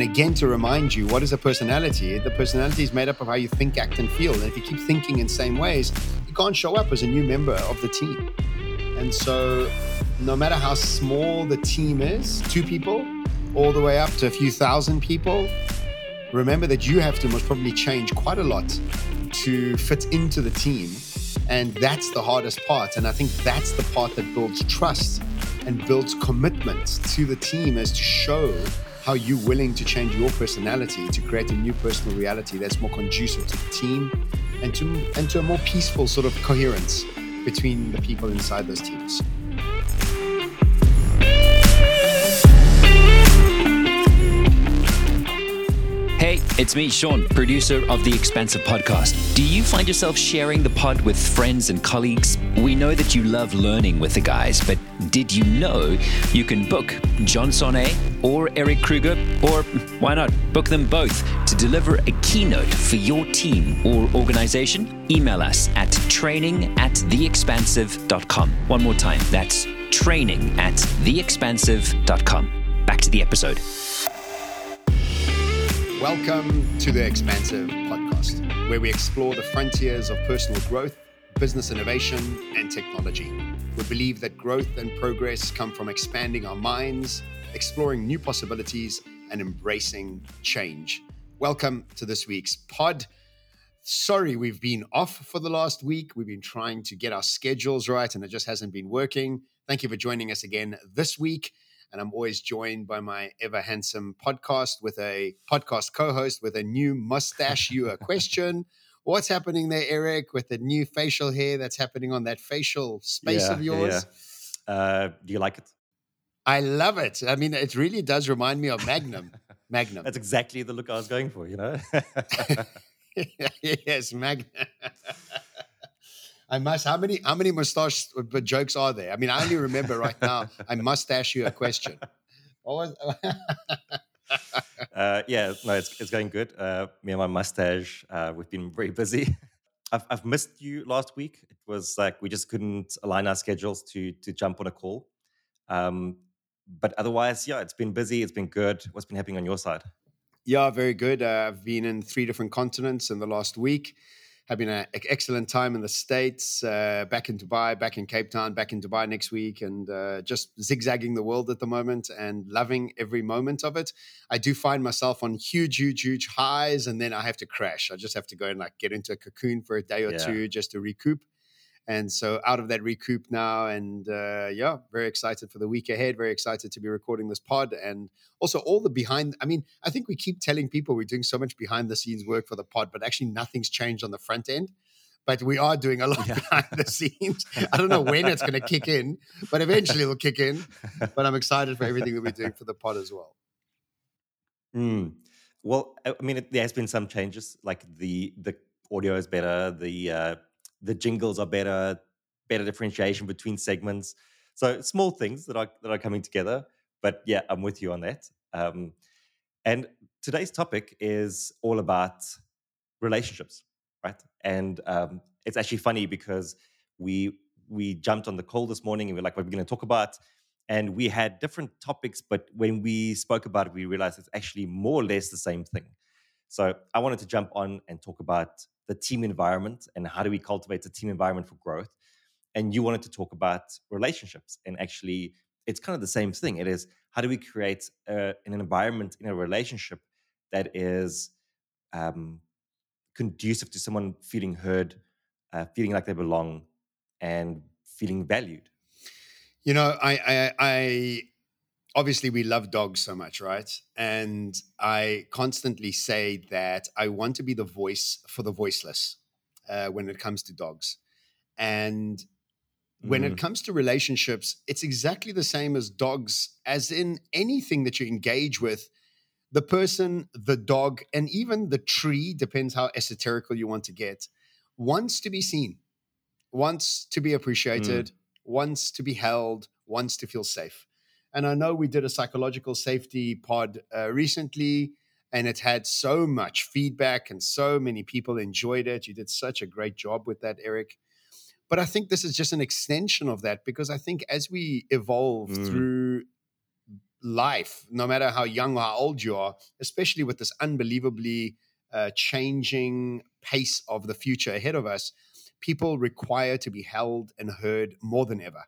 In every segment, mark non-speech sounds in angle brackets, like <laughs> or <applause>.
And again, to remind you, what is a personality? The personality is made up of how you think, act, and feel. And if you keep thinking in same ways, you can't show up as a new member of the team. And so, no matter how small the team is, two people, all the way up to a few thousand people, remember that you have to most probably change quite a lot to fit into the team. And that's the hardest part. And I think that's the part that builds trust and builds commitment to the team as to show how you're willing to change your personality to create a new personal reality that's more conducive to the team and to and to a more peaceful sort of coherence between the people inside those teams. Hey, it's me, Sean, producer of the Expansive Podcast. Do you find yourself sharing the pod with friends and colleagues? We know that you love learning with the guys, but did you know you can book John Sanei or Erik Kruger, or why not book them both to deliver a keynote for your team or organization? Email us at training at theexpansive.com. One more time, that's training at theexpansive.com. Back to the episode. Welcome to the Expansive Podcast, where we explore the frontiers of personal growth, business innovation, and technology. We believe that growth and progress come from expanding our minds, exploring new possibilities, and embracing change. Welcome to this week's pod. Sorry, we've been off for the last week. We've been trying to get our schedules right, and it just hasn't been working. Thank you for joining us again this week and I'm always joined by my ever handsome podcast with a podcast co-host with a new mustache. You a <laughs> question? What's happening there, Erik, with the new facial hair that's happening on that facial space yeah, of yours? Yeah. Uh, do you like it? I love it. I mean, it really does remind me of Magnum. Magnum. That's exactly the look I was going for. You know. <laughs> yes, Magnum. I must. How many? How many mustache uh, jokes are there? I mean, I only remember right now. I <laughs> must ask you a question. What was? <laughs> uh, yeah, no, it's it's going good. Uh, me and my mustache, uh, we've been very busy. <laughs> I've I've missed you last week. It was like we just couldn't align our schedules to to jump on a call. Um, but otherwise, yeah, it's been busy. It's been good. What's been happening on your side? Yeah, very good. Uh, I've been in three different continents in the last week having an excellent time in the States, uh, back in Dubai, back in Cape Town, back in Dubai next week, and uh, just zigzagging the world at the moment and loving every moment of it. I do find myself on huge, huge, huge highs, and then I have to crash. I just have to go and like get into a cocoon for a day or yeah. two just to recoup. And so out of that recoup now, and uh, yeah, very excited for the week ahead. Very excited to be recording this pod, and also all the behind. I mean, I think we keep telling people we're doing so much behind the scenes work for the pod, but actually nothing's changed on the front end. But we are doing a <laughs> lot yeah. behind the scenes. I don't know when it's going <laughs> to kick in, but eventually it'll kick in. But I'm excited for everything that we're doing for the pod as well. Mm. Well, I mean, it, there has been some changes. Like the the audio is better. The uh, the jingles are better, better differentiation between segments. So small things that are that are coming together. But yeah, I'm with you on that. Um, and today's topic is all about relationships, right? And um, it's actually funny because we we jumped on the call this morning and we are like, what are we going to talk about? And we had different topics, but when we spoke about it, we realized it's actually more or less the same thing. So I wanted to jump on and talk about the team environment and how do we cultivate a team environment for growth. And you wanted to talk about relationships. And actually, it's kind of the same thing. It is how do we create a, an environment in a relationship that is um, conducive to someone feeling heard, uh, feeling like they belong, and feeling valued. You know, I, I, I obviously we love dogs so much, right? And I constantly say that I want to be the voice for the voiceless uh, when it comes to dogs. And when mm. it comes to relationships, it's exactly the same as dogs, as in anything that you engage with. The person, the dog, and even the tree, depends how esoterical you want to get, wants to be seen, wants to be appreciated, mm. wants to be held, wants to feel safe. And I know we did a psychological safety pod uh, recently, and it had so much feedback, and so many people enjoyed it. You did such a great job with that, Erik. But I think this is just an extension of that because I think as we evolve mm. through life, no matter how young or how old you are, especially with this unbelievably uh, changing pace of the future ahead of us, people require to be held and heard more than ever.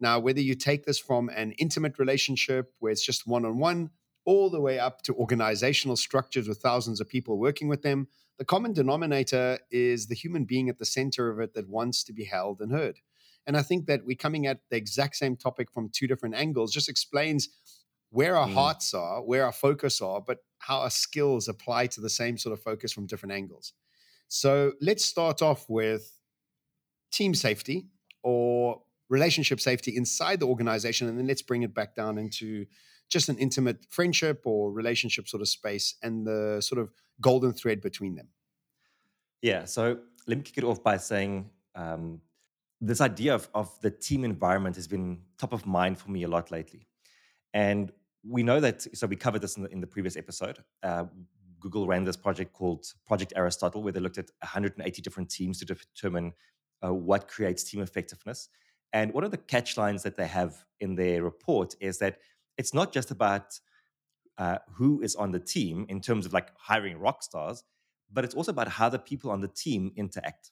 Now, whether you take this from an intimate relationship where it's just one on one, all the way up to organizational structures with thousands of people working with them, the common denominator is the human being at the center of it that wants to be held and heard. And I think that we're coming at the exact same topic from two different angles, just explains where our mm. hearts are, where our focus are, but how our skills apply to the same sort of focus from different angles. So let's start off with team safety or relationship safety inside the organization, and then let's bring it back down into just an intimate friendship or relationship sort of space and the sort of golden thread between them. Yeah. So let me kick it off by saying um, this idea of, of the team environment has been top of mind for me a lot lately. And we know that, so we covered this in the, in the previous episode. Uh, Google ran this project called Project Aristotle, where they looked at 180 different teams to determine uh, what creates team effectiveness. And one of the catch lines that they have in their report is that it's not just about uh, who is on the team in terms of like hiring rock stars, but it's also about how the people on the team interact.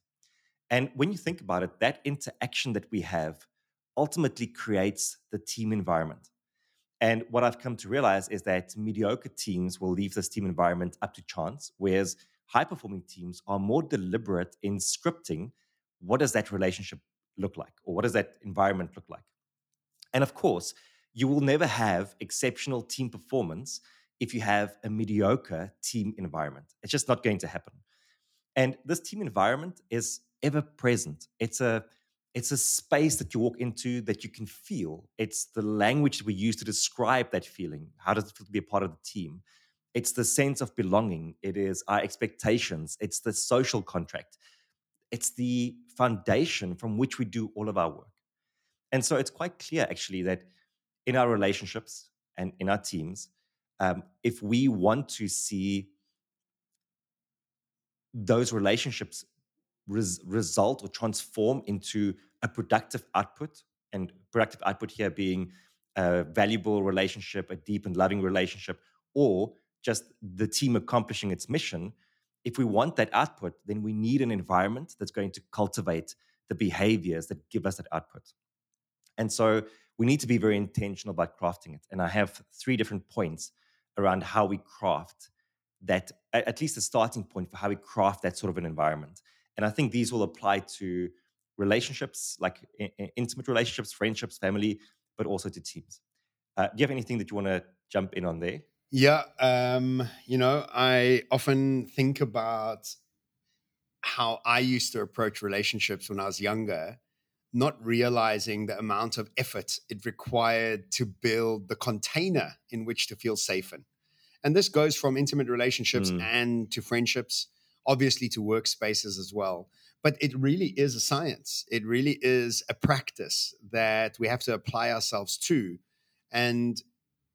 And when you think about it, that interaction that we have ultimately creates the team environment. And what I've come to realize is that mediocre teams will leave this team environment up to chance, whereas high performing teams are more deliberate in scripting what does that relationship look like or what does that environment look like. And of course, you will never have exceptional team performance if you have a mediocre team environment. It's just not going to happen. And this team environment is ever present. It's a it's a space that you walk into that you can feel. It's the language that we use to describe that feeling. How does it feel to be a part of the team? It's the sense of belonging. It is our expectations. It's the social contract. It's the foundation from which we do all of our work. And so it's quite clear, actually, that in our relationships and in our teams, um, if we want to see those relationships res- result or transform into a productive output, and productive output here being a valuable relationship, a deep and loving relationship, or just the team accomplishing its mission, if we want that output, then we need an environment that's going to cultivate the behaviors that give us that output. And so we need to be very intentional about crafting it. And I have three different points around how we craft that, at least a starting point for how we craft that sort of an environment. And I think these will apply to relationships, like intimate relationships, friendships, family, but also to teams. Uh, do you have anything that you want to jump in on there? Yeah. Um, you know, I often think about how I used to approach relationships when I was younger, not realizing the amount of effort it required to build the container in which to feel safe in. And this goes from intimate relationships mm. and to friendships obviously to workspaces as well. But it really is a science. It really is a practice that we have to apply ourselves to. And,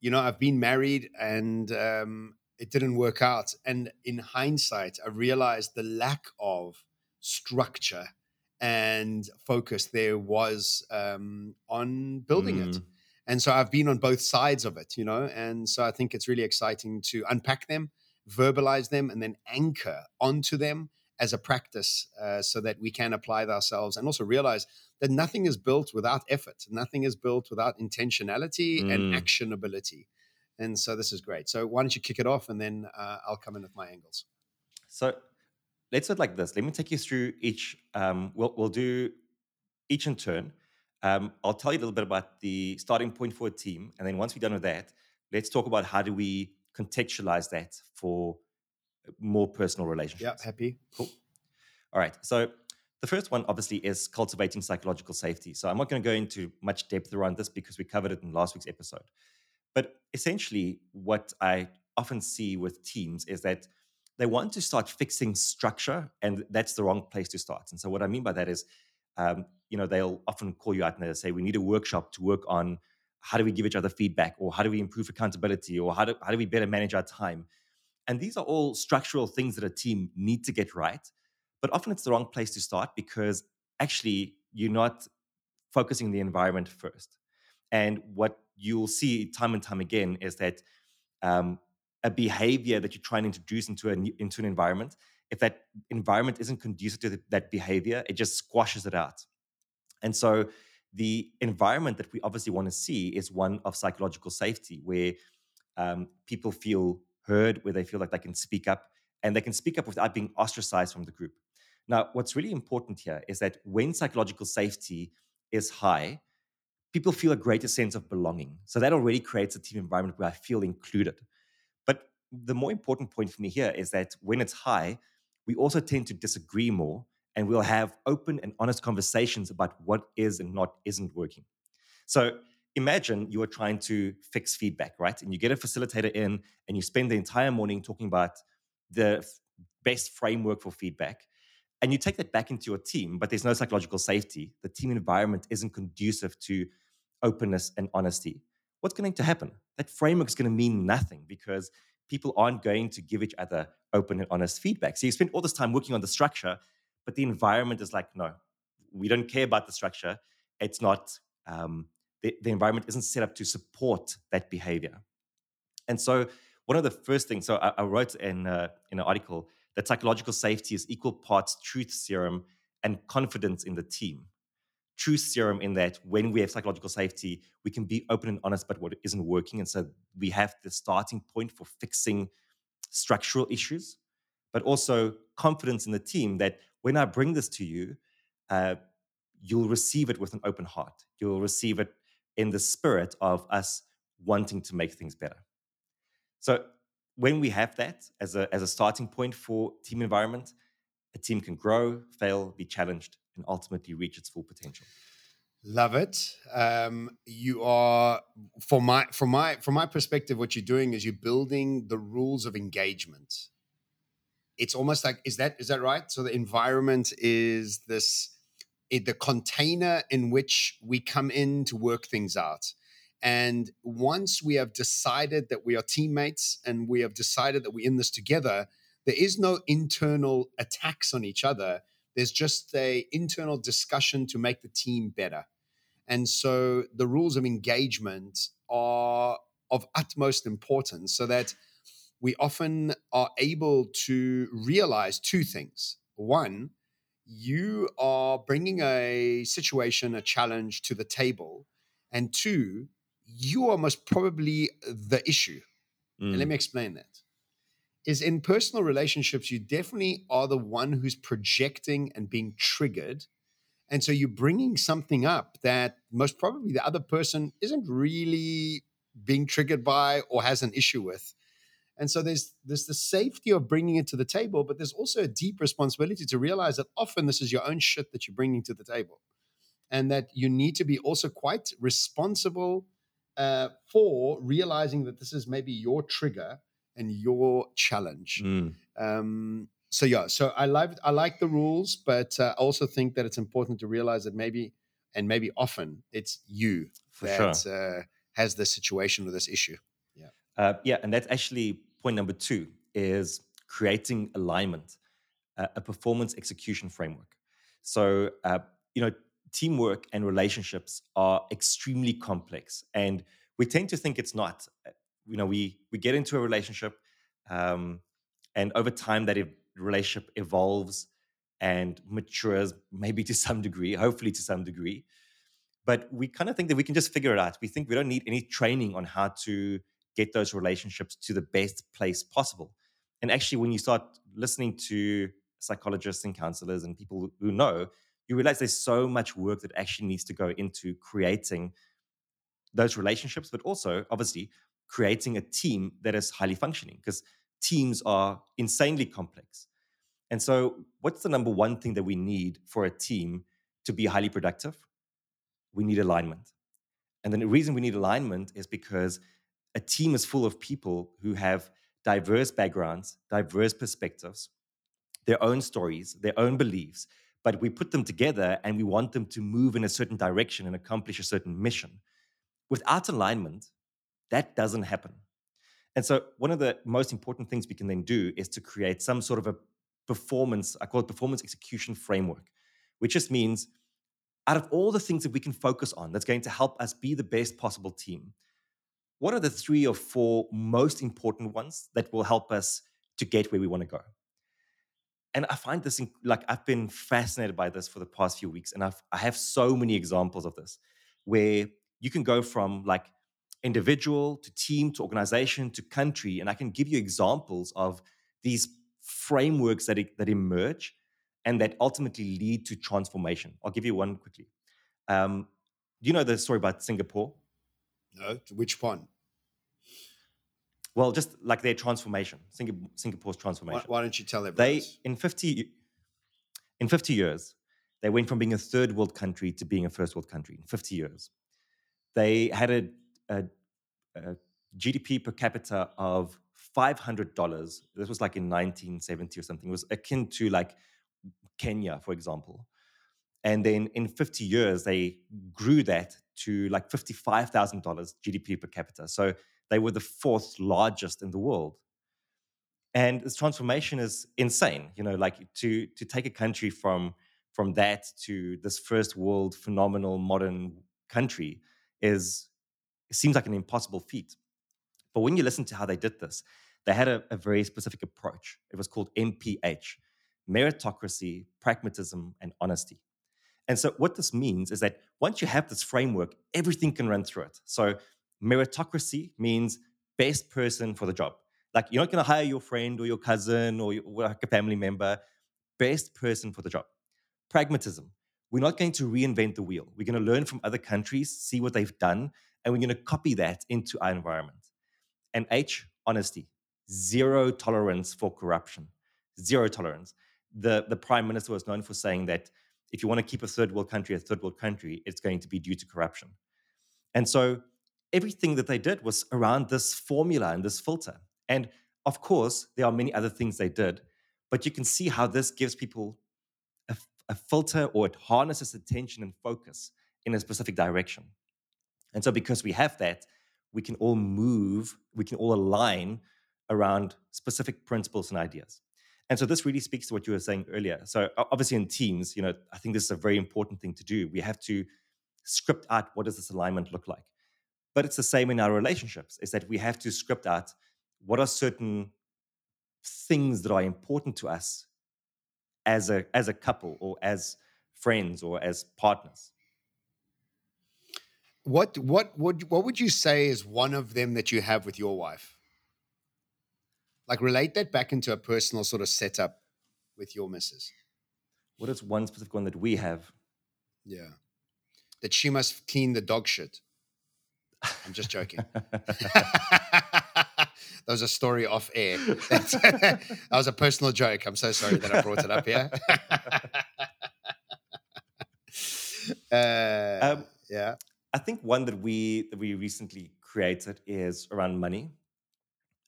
you know, I've been married and um, it didn't work out. And in hindsight, I realized the lack of structure and focus there was um, on building mm. it. And so I've been on both sides of it, you know, and so I think it's really exciting to unpack them verbalize them, and then anchor onto them as a practice uh, so that we can apply ourselves and also realize that nothing is built without effort, nothing is built without intentionality mm. and actionability. And so this is great. So why don't you kick it off and then uh, I'll come in with my angles. So let's do it like this. Let me take you through each. Um, we'll, we'll do each in turn. Um, I'll tell you a little bit about the starting point for a team. And then once we're done with that, let's talk about how do we contextualize that for more personal relationships. Yeah, happy. Cool. All right. So the first one, obviously, is cultivating psychological safety. So I'm not going to go into much depth around this because we covered it in last week's episode. But essentially, what I often see with teams is that they want to start fixing structure, and that's the wrong place to start. And so, what I mean by that is, um, you know, they'll often call you out and they'll say, "We need a workshop to work on how do we give each other feedback or how do we improve accountability or how do, how do we better manage our time and these are all structural things that a team need to get right but often it's the wrong place to start because actually you're not focusing the environment first And what you'll see time and time again is that um, a behavior that you try and introduce into a into an environment, if that environment isn't conducive to the, that behavior, it just squashes it out. And so the environment that we obviously want to see is one of psychological safety, where um, people feel heard, where they feel like they can speak up, and they can speak up without being ostracized from the group. Now, what's really important here is that when psychological safety is high, people feel a greater sense of belonging. So that already creates a team environment where I feel included. But the more important point for me here is that when it's high, we also tend to disagree more and we'll have open and honest conversations about what is and not isn't working. So imagine you are trying to fix feedback, right? And you get a facilitator in and you spend the entire morning talking about the best framework for feedback. And you take that back into your team, but there's no psychological safety. The team environment isn't conducive to openness and honesty. What's going to happen? That framework is going to mean nothing because people aren't going to give each other open and honest feedback. So you spend all this time working on the structure, but the environment is like, no, we don't care about the structure. It's not, um, the, the environment isn't set up to support that behavior. And so, one of the first things, so I, I wrote in, uh, in an article that psychological safety is equal parts truth serum and confidence in the team. Truth serum in that when we have psychological safety, we can be open and honest about what isn't working. And so we have the starting point for fixing structural issues, but also confidence in the team that when I bring this to you, uh, you'll receive it with an open heart. You'll receive it in the spirit of us wanting to make things better. So when we have that as a, as a starting point for team environment, a team can grow, fail, be challenged, and ultimately reach its full potential. Love it. Um, you are from my from my from my perspective, what you're doing is you're building the rules of engagement. It's almost like is that is that right? So the environment is this the container in which we come in to work things out. And once we have decided that we are teammates and we have decided that we're in this together, there is no internal attacks on each other. There's just a internal discussion to make the team better. And so the rules of engagement are of utmost importance so that we often are able to realize two things. One, you are bringing a situation, a challenge to the table. And two, you are most probably the issue. Mm. And let mm. me explain that. Is in personal relationships, you definitely are the one who's projecting and being triggered. And so you're bringing something up that most probably the other person isn't really being triggered by or has an issue with. And so there's there's the safety of bringing it to the table, but there's also a deep responsibility to realize that often this is your own shit that you're bringing to the table, and that you need to be also quite responsible uh, for realizing that this is maybe your trigger and your challenge. Mm. Um, so yeah, so I like I like the rules, but uh, I also think that it's important to realize that maybe and maybe often it's you For that sure. uh, has this situation or this issue. Yeah, uh, yeah, and that's actually point number two is creating alignment, uh, a performance execution framework. So, uh, you know, teamwork and relationships are extremely complex, and we tend to think it's not. Uh, you know, we we get into a relationship, um, and over time that ev- relationship evolves and matures, maybe to some degree, hopefully to some degree. But we kind of think that we can just figure it out. We think we don't need any training on how to get those relationships to the best place possible. And actually, when you start listening to psychologists and counselors and people who know, you realize there's so much work that actually needs to go into creating those relationships, but also, obviously, creating a team that is highly functioning because teams are insanely complex. And so, what's the number one thing that we need for a team to be highly productive? We need alignment. And then the reason we need alignment is because a team is full of people who have diverse backgrounds, diverse perspectives, their own stories, their own beliefs, but we put them together and we want them to move in a certain direction and accomplish a certain mission. Without alignment, that doesn't happen. And so, one of the most important things we can then do is to create some sort of a performance, I call it performance execution framework, which just means out of all the things that we can focus on that's going to help us be the best possible team, what are the three or four most important ones that will help us to get where we want to go? And I find this like I've been fascinated by this for the past few weeks, and I've I have so many examples of this where you can go from like individual to team to organization to country, and I can give you examples of these frameworks that that emerge and that ultimately lead to transformation. I'll give you one quickly. Um, do you know the story about Singapore? No, which one? Well, just like their transformation, Singapore's transformation. Why, why don't you tell everyone? They in fifty in fifty years, they went from being a third world country to being a first world country in fifty years. They had a, a, a GDP per capita of five hundred dollars. This was like in nineteen seventy or something. It was akin to like Kenya, for example. And then in 50 years, they grew that to like $55,000 GDP per capita. So they were the fourth largest in the world. And this transformation is insane. You know, like to to take a country from from that to this first world phenomenal modern country is seems like an impossible feat. But when you listen to how they did this, they had a, a very specific approach. It was called MPH, meritocracy, pragmatism, and honesty. And so, what this means is that once you have this framework, everything can run through it. So, meritocracy means best person for the job. Like, you're not going to hire your friend or your cousin or like a family member, best person for the job. Pragmatism, we're not going to reinvent the wheel. We're going to learn from other countries, see what they've done, and we're going to copy that into our environment. And H, honesty, zero tolerance for corruption, zero tolerance the, the prime minister was known for saying that if you want to keep a third world country a third world country, it's going to be due to corruption. And so everything that they did was around this formula and this filter. And of course, there are many other things they did, but you can see how this gives people a, a filter or it harnesses attention and focus in a specific direction. And so, because we have that, we can all move, we can all align around specific principles and ideas. And so this really speaks to what you were saying earlier. So obviously in teams, you know, I think this is a very important thing to do. We have to script out what does this alignment look like. But it's the same in our relationships, is that we have to script out what are certain things that are important to us as a as a couple or as friends or as partners. What what would what would you say is one of them that you have with your wife? Like relate that back into a personal sort of setup with your missus. What is one specific one that we have? Yeah. That she must clean the dog shit. I'm just joking. <laughs> <laughs> that was a story off air. <laughs> that was a personal joke. I'm so sorry that I brought it up here. uh, um, yeah. I think one that we that we recently created is around money,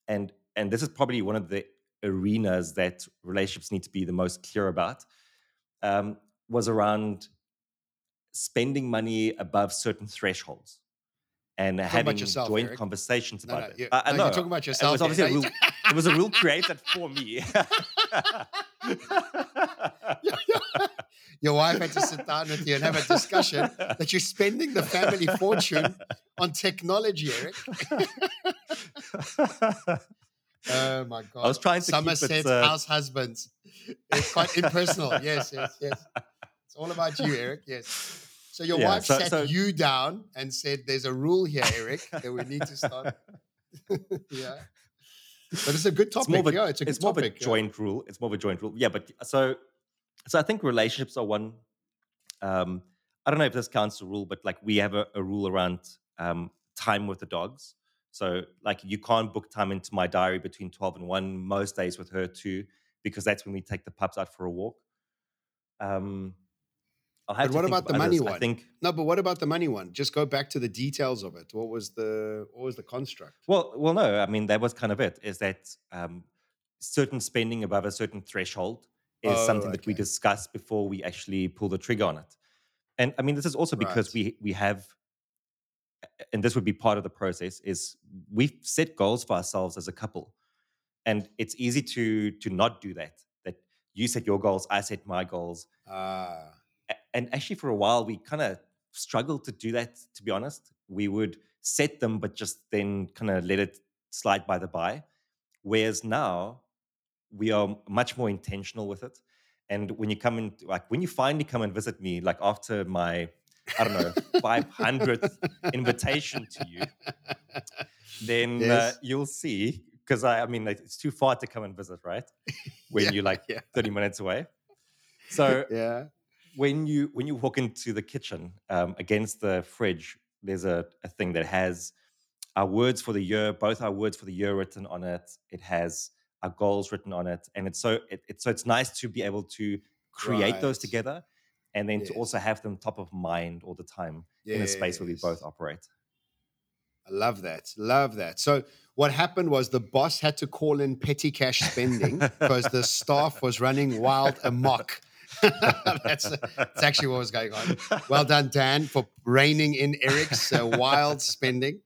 and and this is probably one of the arenas that relationships need to be the most clear about, um, was around spending money above certain thresholds and having yourself, joint Erik. conversations no, about no, it. I, I no, you're talking about yourself. It was obviously a rule, <laughs> it was a rule created for me. <laughs> Your wife had to sit down with you and have a discussion that you're spending the family fortune on technology, Erik. <laughs> Oh my god! I was trying to Somerset keep it, uh... house husbands. It's quite impersonal. Yes, yes, yes. It's all about you, Erik. Yes. So your Yeah, wife so- sat so- you down and said, "There's a rule here, Erik, that we need to start." <laughs> <laughs> yeah. But it's a good topic. It's more of a, yeah, it's a good more topic. of a yeah. joint rule. It's more of a joint rule. Yeah, but so so I think relationships are one. Um, I don't know if this counts as a rule, but like we have a, a rule around um, time with the dogs. So like you can't book time into my diary between twelve and one most days with her too, because that's when we take the pups out for a walk. Um, I'll have But to what about the money others. one? I think No, but what about the money one? Just go back to the details of it. What was the what was the construct? Well, well, no. I mean, that was kind of it. Is that um, certain spending above a certain threshold is Oh, something that we discuss before we actually pull the trigger on it. And I mean, this is also because we we have, and this would be part of the process. Is we've set goals for ourselves as a couple, and it's easy to to not do that. That you set your goals, I set my goals, Ah, and actually, for a while, we kind of struggled to do that. To be honest, we would set them, but just then kind of let it slide by the by. Whereas now, we are much more intentional with it. And when you come in, like when you finally come and visit me, like after my, I don't know, 500th invitation to you, <laughs> then uh, Yes. uh, you'll see. Because I, I mean, like, it's too far to come and visit, right? <laughs> When Yeah, you're like yeah. 30 minutes away. So yeah. When you when you walk into the kitchen um, against the fridge, there's a, a thing that has our words for the year, both our words for the year written on it. It has our goals written on it, and it's so it, it's so it's nice to be able to create those together, and then to also have them top of mind all the time in a space where we both operate. I love that. Love that. So what happened was the boss had to call in petty cash spending because the staff was running wild amok. <laughs> that's, that's actually what was going on. Well done, Dan, for reining in Erik's uh, wild spending.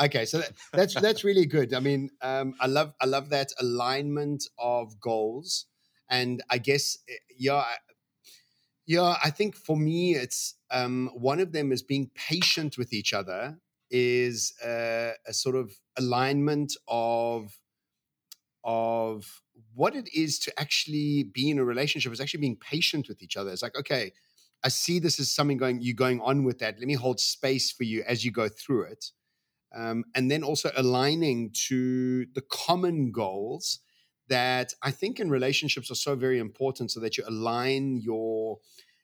Okay, so that, that's that's really good. I mean, um, I love I love that alignment of goals, and I guess eh, yeah, I- yeah. I think for me, it's um, one of them is being patient with each other is uh, a sort of alignment of of what it is to actually be in a relationship is actually being patient with each other. It's like, okay, I see this is something going you going on with that. Let me hold space for you as you go through it. Um, and then also aligning to the common goals that I think in relationships are so very important so that you align your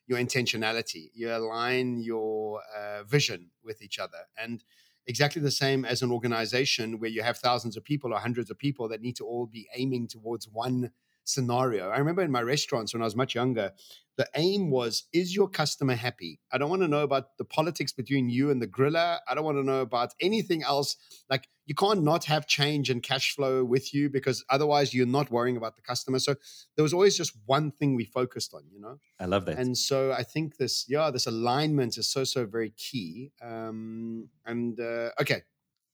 your intentionality, you align your uh, vision with each other. And exactly the same as an organization where you have thousands of people or hundreds of people that need to all be aiming towards one scenario. I remember in my restaurants when I was much younger, the aim was is your customer happy? I don't want to know about the politics between you and the griller. I don't want to know about anything else. Like you can't not have change and cash flow with you because otherwise you're not worrying about the customer. So there was always just one thing we focused on, you know? I love that. and so I think this, yeah, this alignment is so so very key. Um, and uh, okay,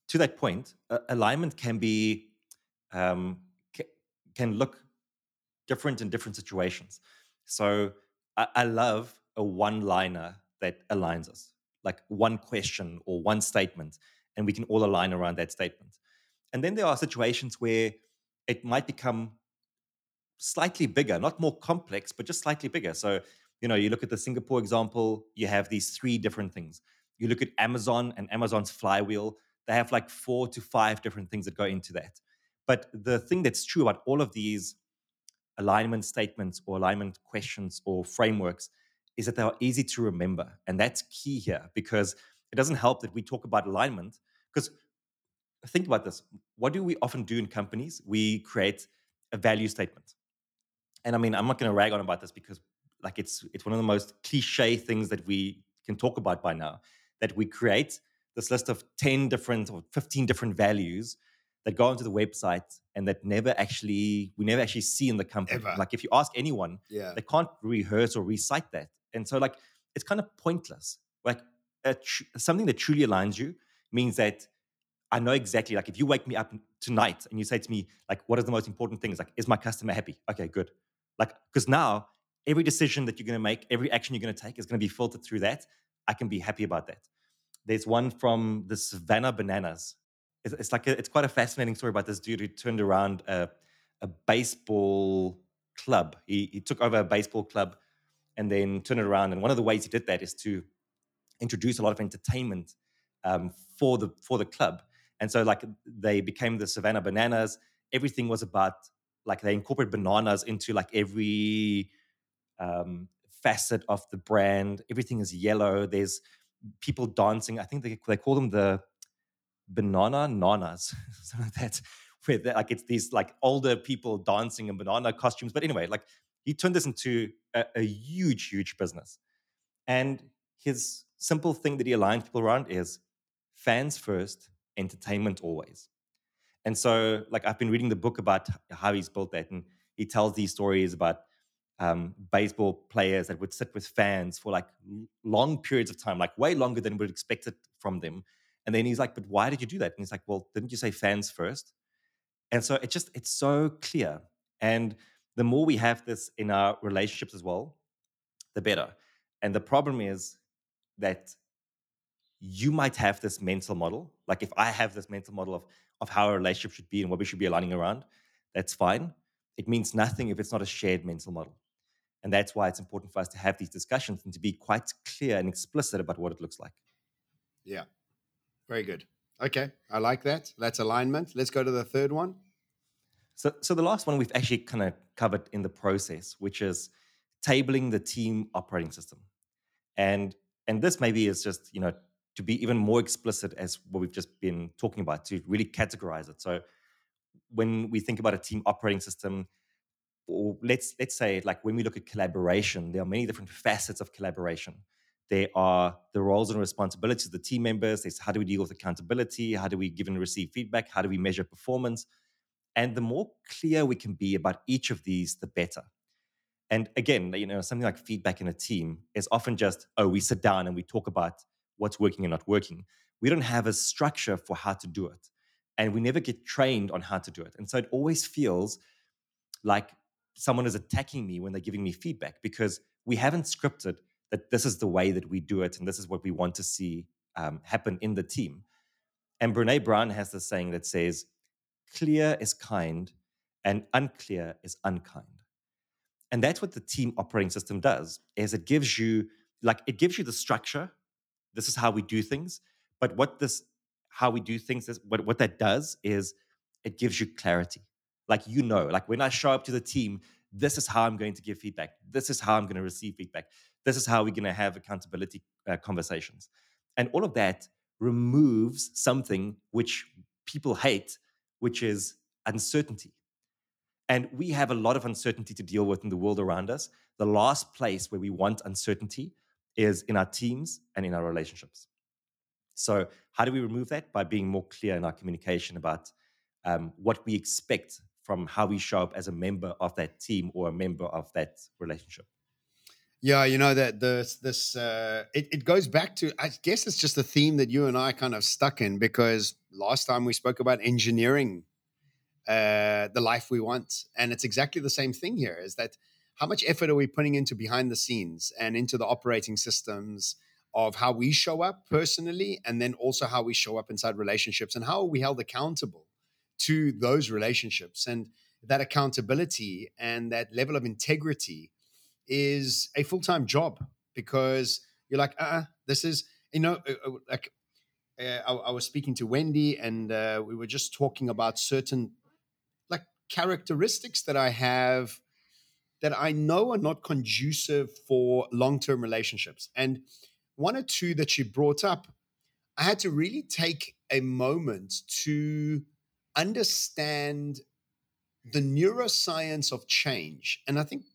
to that point, uh, alignment can be um, ca- can look different in different situations. So I, I love a one-liner that aligns us, like one question or one statement, and we can all align around that statement. And then there are situations where it might become slightly bigger, not more complex, but just slightly bigger. So, you know, you look at the Singapore example, you have these three different things. You look at Amazon and Amazon's flywheel, they have like four to five different things that go into that. But the thing that's true about all of these alignment statements or alignment questions or frameworks is that they are easy to remember. And that's key here because it doesn't help that we talk about alignment because think about this. What do we often do in companies? We create a value statement. And I mean, I'm not going to rag on about this because like it's it's one of the most cliche things that we can talk about by now that we create this list of 10 different or 15 different values that go onto the website and that never actually we never actually see in the company. Ever. Like if you ask anyone, yeah, they can't rehearse or recite that. And so, like, it's kind of pointless. Like, tr- something that truly aligns you means that I know exactly, like, if you wake me up tonight and you say to me, like, what is the most important thing? It's like, is my customer happy? Okay, good. Like, because now every decision that you're going to make, every action you're going to take is going to be filtered through that. I can be happy about that. There's one from the Savannah Bananas. It's, it's like, a, it's quite a fascinating story about this dude who turned around a, a baseball club. He, he took over a baseball club and then turn it around. And one of the ways he did that is to introduce a lot of entertainment um, for the for the club. And so like they became the Savannah Bananas. Everything was about like they incorporate bananas into like every um, facet of the brand. Everything is yellow. There's people dancing. I think they they call them the banana nanas, <laughs> something like that. Where like it's these like older people dancing in banana costumes. But anyway, like he turned this into a, a huge, huge business. And his simple thing that he aligned people around is fans first, entertainment always. And so, like, I've been reading the book about how he's built that, and he tells these stories about um, baseball players that would sit with fans for like long periods of time, like way longer than we'd expect it from them. And then he's like, "But why did you do that?" And he's like, "Well, didn't you say fans first? And so it just it's so clear. And the more we have this in our relationships as well, the better. And the problem is that you might have this mental model. Like if I have this mental model of, of how a relationship should be and what we should be aligning around, that's fine. It means nothing if it's not a shared mental model. And that's why it's important for us to have these discussions and to be quite clear and explicit about what it looks like. Yeah. Very good. Okay. I like that. That's alignment. Let's go to the third one. So, so the last one we've actually kind of covered in the process, which is tabling the team operating system. And and this maybe is just, you know, to be even more explicit as what we've just been talking about, to really categorize it. So when we think about a team operating system, or let's let's say like when we look at collaboration, there are many different facets of collaboration. There are the roles and responsibilities of the team members. There's how do we deal with accountability? How do we give and receive feedback? How do we measure performance? And the more clear we can be about each of these, the better. And again, you know, something like feedback in a team is often just, oh, we sit down and we talk about what's working and not working. We don't have a structure for how to do it. And we never get trained on how to do it. And so it always feels like someone is attacking me when they're giving me feedback because we haven't scripted that this is the way that we do it and this is what we want to see um, happen in the team. And Brene Brown has this saying that says, clear is kind and unclear is unkind. And that's what the team operating system does is it gives you like it gives you the structure. This is how we do things. But what this how we do things is what, what that does is it gives you clarity. Like you know, like when I show up to the team, this is how I'm going to give feedback. This is how I'm going to receive feedback. This is how we're going to have accountability uh, conversations. And all of that removes something which people hate, which is uncertainty. And we have a lot of uncertainty to deal with in the world around us. The last place where we want uncertainty is in our teams and in our relationships. So, how do we remove that? By being more clear in our communication about um, what we expect from how we show up as a member of that team or a member of that relationship. Yeah, you know that this this uh, it, it goes back to I guess it's just a theme that you and I kind of stuck in because last time we spoke about engineering uh, the life we want, and it's exactly the same thing here. Is that how much effort are we putting into behind the scenes and into the operating systems of how we show up personally, and then also how we show up inside relationships, and how are we held accountable to those relationships and that accountability and that level of integrity is a full-time job because you're like uh this is you know uh, uh, like uh, I, I, was speaking to wendy and uh, we were just talking about certain like characteristics that i have that i know are not conducive for long-term relationships and one or two that she brought up i had to really take a moment to understand the neuroscience of change. And I think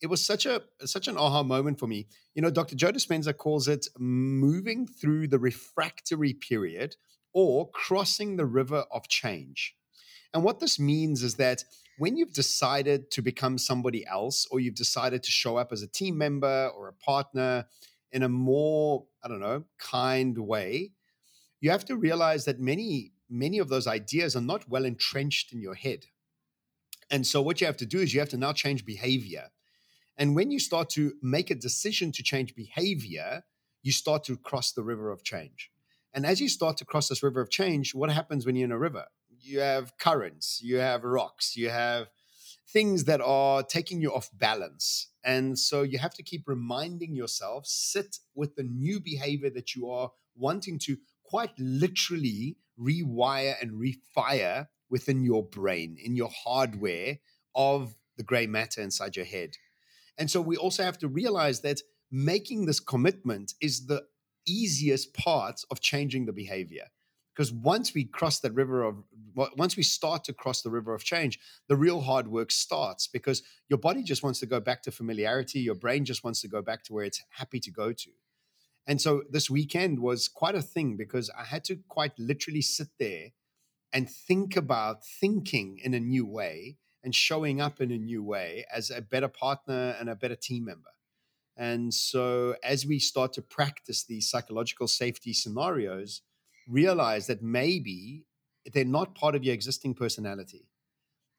it was such a such an aha moment for me. You know, Dr. Joe Dispenza calls it moving through the refractory period or crossing the river of change. And what this means is that when you've decided to become somebody else or you've decided to show up as a team member or a partner in a more, I don't know, kind way, you have to realize that many many of those ideas are not well entrenched in your head. And so, what you have to do is you have to now change behavior. And when you start to make a decision to change behavior, you start to cross the river of change. And as you start to cross this river of change, what happens when you're in a river? You have currents, you have rocks, you have things that are taking you off balance. And so you have to keep reminding yourself, sit with the new behavior that you are wanting to quite literally rewire and refire within your brain, in your hardware of the gray matter inside your head. And so we also have to realize that making this commitment is the easiest part of changing the behavior. Because once we cross that river of, once we start to cross the river of change, the real hard work starts because your body just wants to go back to familiarity. Your brain just wants to go back to where it's happy to go to. And so this weekend was quite a thing because I had to quite literally sit there and think about thinking in a new way and showing up in a new way as a better partner and a better team member. And so as we start to practice these psychological safety scenarios, realize that maybe they're not part of your existing personality.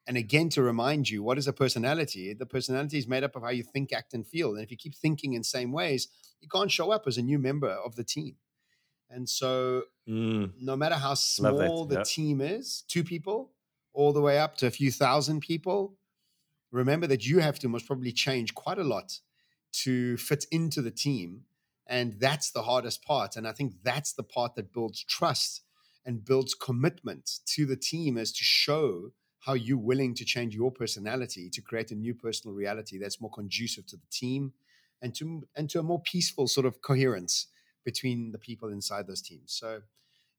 And again, to remind you, what is a personality? The personality is made up of how you think, act, and feel. And if you keep thinking in same ways, you can't show up as a new member of the team. And so, mm. no matter how small the yep. team is, two people, all the way up to a few thousand people, remember that you have to most probably change quite a lot to fit into the team. And that's the hardest part. And I think that's the part that builds trust and builds commitment to the team as to show how you're willing to change your personality to create a new personal reality that's more conducive to the team and to and to a more peaceful sort of coherence between the people inside those teams. So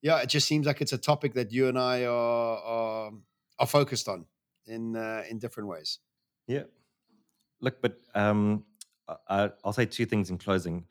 yeah, it just seems like it's a topic that you and I are are, are focused on in uh, in different ways. Yeah. Look, but um, I, I'll say two things in closing.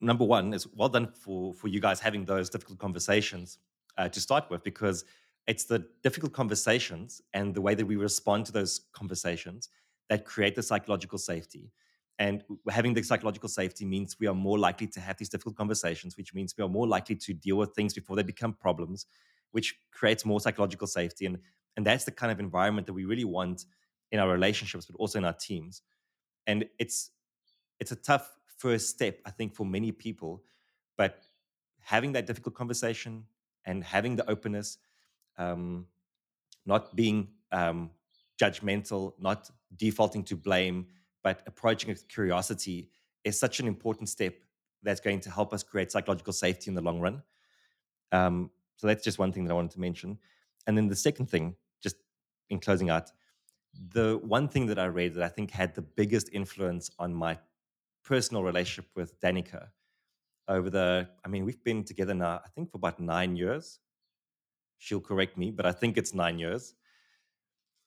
Number one is well done for for you guys having those difficult conversations uh, to start with, because it's the difficult conversations and the way that we respond to those conversations that create the psychological safety. And having the psychological safety means we are more likely to have these difficult conversations, which means we are more likely to deal with things before they become problems, which creates more psychological safety. And, and that's the kind of environment that we really want in our relationships, but also in our teams. And it's it's a tough first step, I think, for many people. But having that difficult conversation and having the openness um, not being um, judgmental, not defaulting to blame, but approaching with curiosity is such an important step that's going to help us create psychological safety in the long run. Um, so that's just one thing that I wanted to mention. And then the second thing, just in closing out, the one thing that I read that I think had the biggest influence on my personal relationship with Danica over the, I mean, we've been together now, I think for about nine years she'll correct me, but I think it's nine years.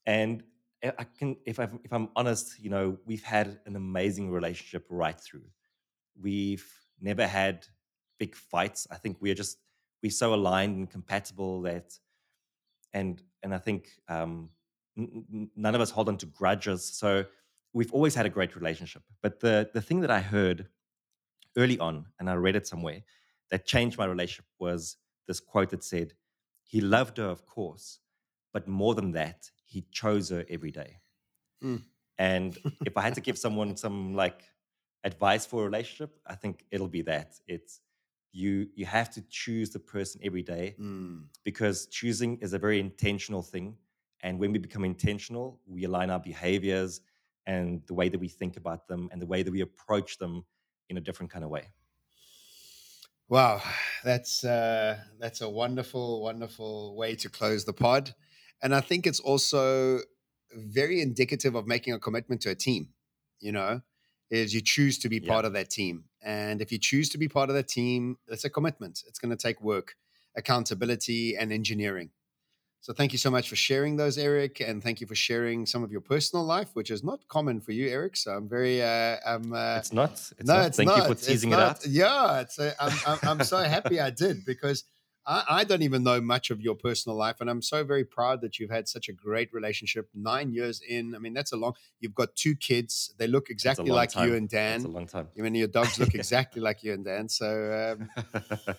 And I can, if if I'm honest, you know, we've had an amazing relationship right through. We've never had big fights. I think we're just we're so aligned and compatible that, and and I think um, n- none of us hold on to grudges. So we've always had a great relationship. But the the thing that I heard early on, and I read it somewhere, that changed my relationship was this quote that said, he loved her, of course, but more than that, he chose her every day. Mm. And if I had to <laughs> give someone some like advice for a relationship, I think it'll be that. It's you you have to choose the person every day mm. because choosing is a very intentional thing. And when we become intentional, we align our behaviors and the way that we think about them and the way that we approach them in a different kind of way. Wow, that's uh, that's a wonderful, wonderful way to close the pod, and I think it's also very indicative of making a commitment to a team. You know, is you choose to be yeah. part of that team, and if you choose to be part of that team, it's a commitment. It's going to take work, accountability, and engineering. So thank you so much for sharing those, Erik, and thank you for sharing some of your personal life, which is not common for you, Erik. So I'm very, uh, I'm. Uh, it's not. It's no, not. it's thank not. you for teasing it out. Yeah, it's. A, I'm, I'm, I'm so happy I did because I, I, don't even know much of your personal life, and I'm so very proud that you've had such a great relationship. Nine years in, I mean, that's a long. You've got two kids; they look exactly like time. you and Dan. It's a long time. I mean, your dogs look exactly like you and Dan. So um,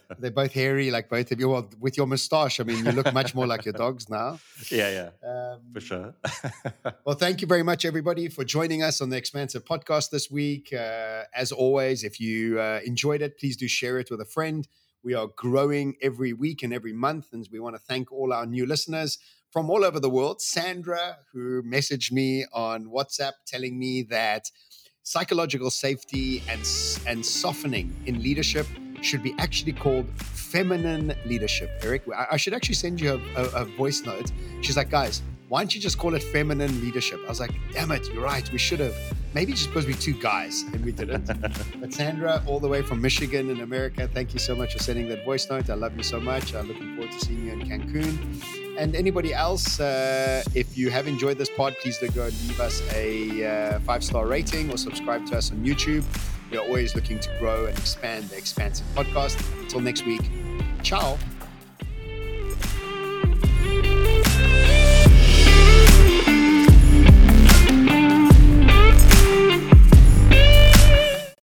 <laughs> they're both hairy, like both of you. Well, with your moustache, I mean, you look much more like your dogs now. <laughs> Yeah, yeah, um, for sure. <laughs> well, thank you very much, everybody, for joining us on the Expansive Podcast this week. Uh, as always, if you uh, enjoyed it, please do share it with a friend. We are growing every week and every month, and we want to thank all our new listeners from all over the world. Sandra, who messaged me on WhatsApp telling me that psychological safety and, and softening in leadership should be actually called feminine leadership. Erik, I, should actually send you a, a, a voice note. She's like, guys, why don't you just call it feminine leadership? I was like, damn it, you're right. We should have. Maybe just supposed to be two guys, and we didn't. <laughs> but Sandra, all the way from Michigan in America, thank you so much for sending that voice note. I love you so much. I'm looking forward to seeing you in Cancun and anybody else, uh, if you have enjoyed this pod, please do go and leave us a uh, five star rating or subscribe to us on YouTube. We are always looking to grow and expand the expansive podcast. Until next week, ciao.